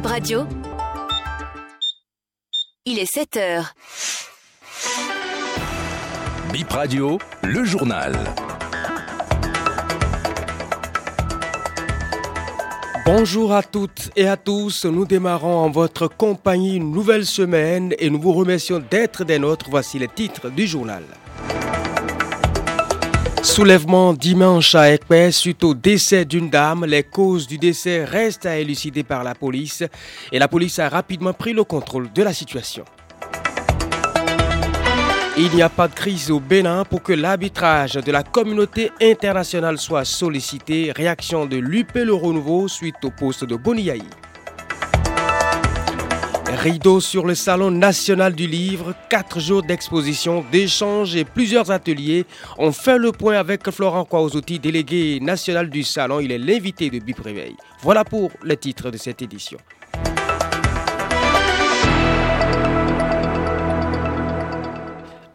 Bip Radio. Il est 7 heures. Bip Radio, le journal. Bonjour à toutes et à tous, nous démarrons en votre compagnie une nouvelle semaine et nous vous remercions d'être des nôtres. Voici les titres du journal. Soulèvement dimanche à Ekpe suite au décès d'une dame. Les causes du décès restent à élucider par la police et la police a rapidement pris le contrôle de la situation. Il n'y a pas de crise au Bénin pour que l'arbitrage de la communauté internationale soit sollicité. Réaction de l'UP Le Renouveau suite au poste de Boniaï. Rideau sur le Salon national du livre, quatre jours d'exposition, d'échanges et plusieurs ateliers. On fait le point avec Florent Kouazouti, délégué national du Salon. Il est l'invité de Bip Réveil. Voilà pour le titre de cette édition.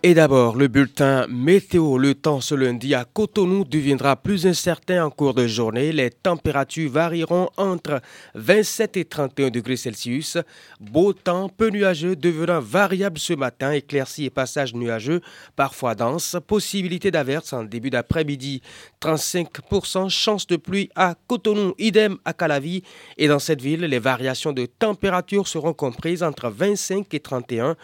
Et d'abord, le bulletin météo. Le temps ce lundi à Cotonou deviendra plus incertain en cours de journée. Les températures varieront entre 27 et 31 degrés Celsius. Beau temps, peu nuageux, devenant variable ce matin. Éclaircies et passages nuageux, parfois denses. Possibilité d'averse en début d'après-midi. 35% chance de pluie à Cotonou, idem à Calavi. Et dans cette ville, les variations de température seront comprises entre 25 et 31.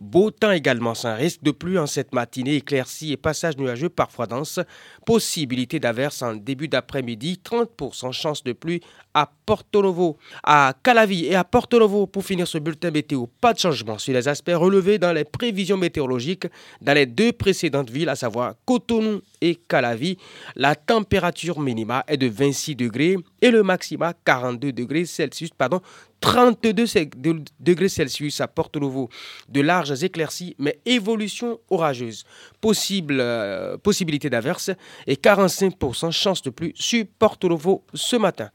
Beau temps également sans risque de pluie en cette matinée, éclaircie et passage nuageux parfois dense. Possibilité d'averse en début d'après-midi, 30% chance de pluie à Porto Novo. À Calavi et à Porto Novo, pour finir ce bulletin météo, pas de changement sur les aspects relevés dans les prévisions météorologiques dans les deux précédentes villes, à savoir Cotonou et Calavi. La température minima est de 26 degrés et le maxima 42 degrés Celsius, pardon, 32 degrés Celsius à Porto Novo. De larges éclaircies, mais évolution orageuse. Possible, euh, possibilité d'averse et 45% chance de pluie sur Porto Novo ce matin.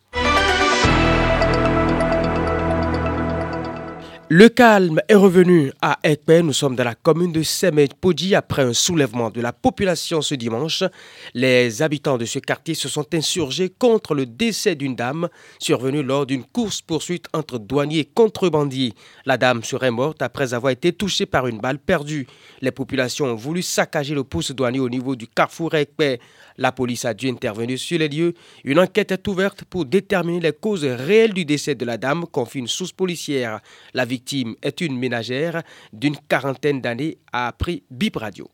Le calme est revenu à Ekpe. Nous sommes dans la commune de Semet-Podi après un soulèvement de la population ce dimanche. Les habitants de ce quartier se sont insurgés contre le décès d'une dame survenue lors d'une course-poursuite entre douaniers et contrebandiers. La dame serait morte après avoir été touchée par une balle perdue. Les populations ont voulu saccager le poste douanier au niveau du carrefour Ekpe. La police a dû intervenir sur les lieux. Une enquête est ouverte pour déterminer les causes réelles du décès de la dame, confie une source policière. La victime est une ménagère d'une quarantaine d'années, a appris Bip Radio.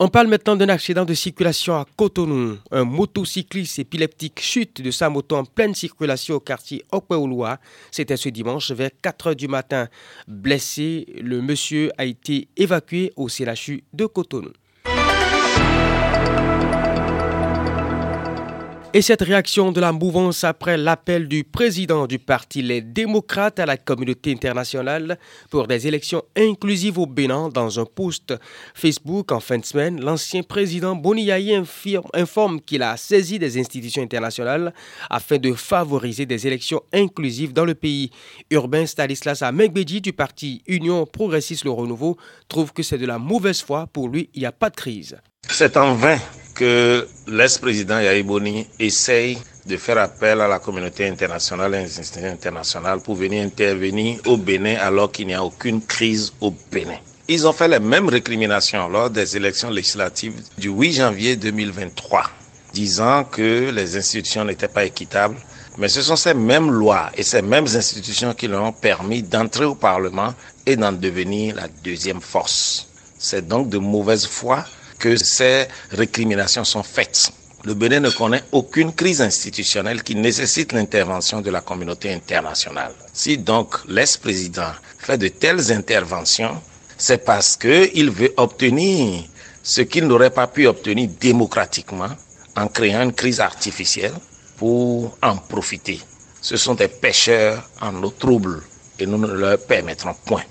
On parle maintenant d'un accident de circulation à Cotonou. Un motocycliste épileptique chute de sa moto en pleine circulation au quartier Okweoloa. C'était ce dimanche vers 4 h du matin. Blessé, le monsieur a été évacué au CLHU de Cotonou. Et cette réaction de la mouvance après l'appel du président du parti Les Démocrates à la communauté internationale pour des élections inclusives au Bénin dans un post Facebook en fin de semaine, l'ancien président Boniaï informe qu'il a saisi des institutions internationales afin de favoriser des élections inclusives dans le pays. Urbain Stanislas Amegbedi du parti Union Progressiste Le Renouveau trouve que c'est de la mauvaise foi. Pour lui, il n'y a pas de crise. C'est en vain que l'ex-président Yaïboni essaye de faire appel à la communauté internationale et aux institutions internationales pour venir intervenir au Bénin alors qu'il n'y a aucune crise au Bénin. Ils ont fait les mêmes récriminations lors des élections législatives du 8 janvier 2023, disant que les institutions n'étaient pas équitables. Mais ce sont ces mêmes lois et ces mêmes institutions qui leur ont permis d'entrer au Parlement et d'en devenir la deuxième force. C'est donc de mauvaise foi que ces récriminations sont faites. Le Bénin ne connaît aucune crise institutionnelle qui nécessite l'intervention de la communauté internationale. Si donc l'ex-président fait de telles interventions, c'est parce qu'il veut obtenir ce qu'il n'aurait pas pu obtenir démocratiquement en créant une crise artificielle pour en profiter. Ce sont des pêcheurs en eau trouble et nous ne leur permettrons point.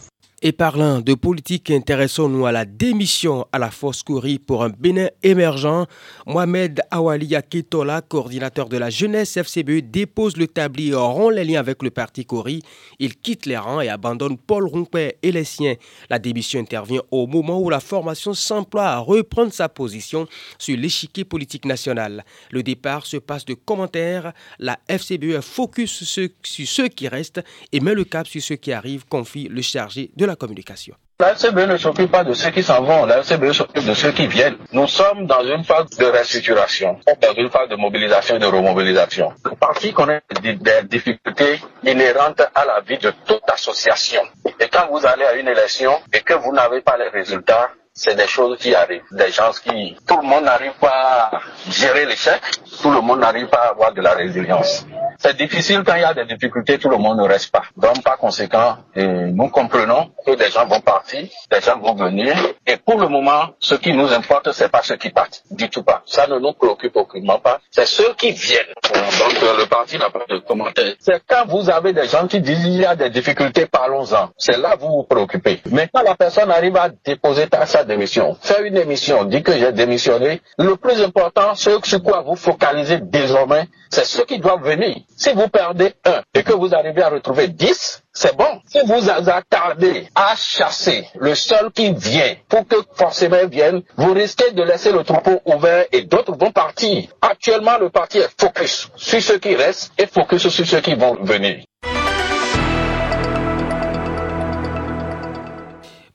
Et parlant de politique, intéressons-nous à la démission à la force Kouri pour un Bénin émergent. Mohamed Awali Akitola, coordinateur de la jeunesse FCBE, dépose le tablier, rompt les liens avec le parti Kouri. Il quitte les rangs et abandonne Paul Rompé et les siens. La démission intervient au moment où la formation s'emploie à reprendre sa position sur l'échiquier politique national. Le départ se passe de commentaires. La FCBE focus sur ceux qui restent et met le cap sur ceux qui arrivent, confie le chargé de la communication. La FCB ne s'occupe pas de ceux qui s'en vont, la FCB s'occupe de ceux qui viennent. Nous sommes dans une phase de restructuration, dans une phase de mobilisation et de remobilisation. Le parti connaît des difficultés inhérentes à la vie de toute association. Et quand vous allez à une élection et que vous n'avez pas les résultats, c'est des choses qui arrivent. Des gens qui, tout le monde n'arrive pas à gérer l'échec, tout le monde n'arrive pas à avoir de la résilience. C'est difficile quand il y a des difficultés, tout le monde ne reste pas. Donc, par conséquent, nous comprenons que des gens vont partir, des gens vont venir. Et pour le moment, ce qui nous importe, c'est pas ceux qui partent. Du tout pas. Ça ne nous préoccupe aucunement pas. C'est ceux qui viennent. Donc, le parti n'a pas de commentaire. C'est quand vous avez des gens qui disent il y a des difficultés, parlons-en. C'est là que vous vous préoccupez. Mais quand la personne arrive à déposer sa démission, faire une émission, dit que j'ai démissionné, le plus important, ce sur quoi vous focalisez désormais, c'est ceux qui doivent venir. Si vous perdez un et que vous arrivez à retrouver dix, c'est bon. Si vous attardez à chasser le seul qui vient pour que forcément vienne, vous risquez de laisser le troupeau ouvert et d'autres vont partir. Actuellement, le parti est focus sur ceux qui restent et focus sur ceux qui vont venir.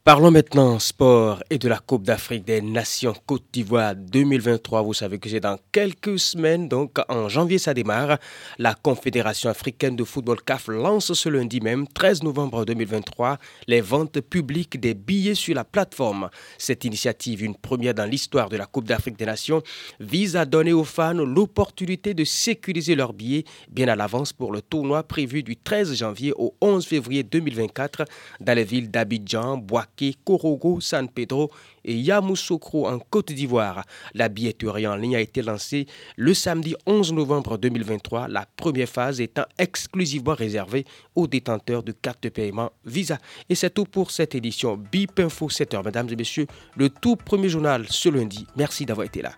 Parlons maintenant sport et de la Coupe d'Afrique des Nations Côte d'Ivoire 2023. Vous savez que c'est dans quelques semaines, donc en janvier ça démarre. La Confédération africaine de football CAF lance ce lundi même, 13 novembre 2023, les ventes publiques des billets sur la plateforme. Cette initiative, une première dans l'histoire de la Coupe d'Afrique des Nations, vise à donner aux fans l'opportunité de sécuriser leurs billets bien à l'avance pour le tournoi prévu du 13 janvier au 11 février 2024 dans les villes d'Abidjan, Bois Korogo, San Pedro et Yamoussoukro en Côte d'Ivoire. La billetterie en ligne a été lancée le samedi 11 novembre 2023, la première phase étant exclusivement réservée aux détenteurs de cartes de paiement Visa. Et c'est tout pour cette édition BIP Info 7h. Mesdames et messieurs, le tout premier journal ce lundi. Merci d'avoir été là.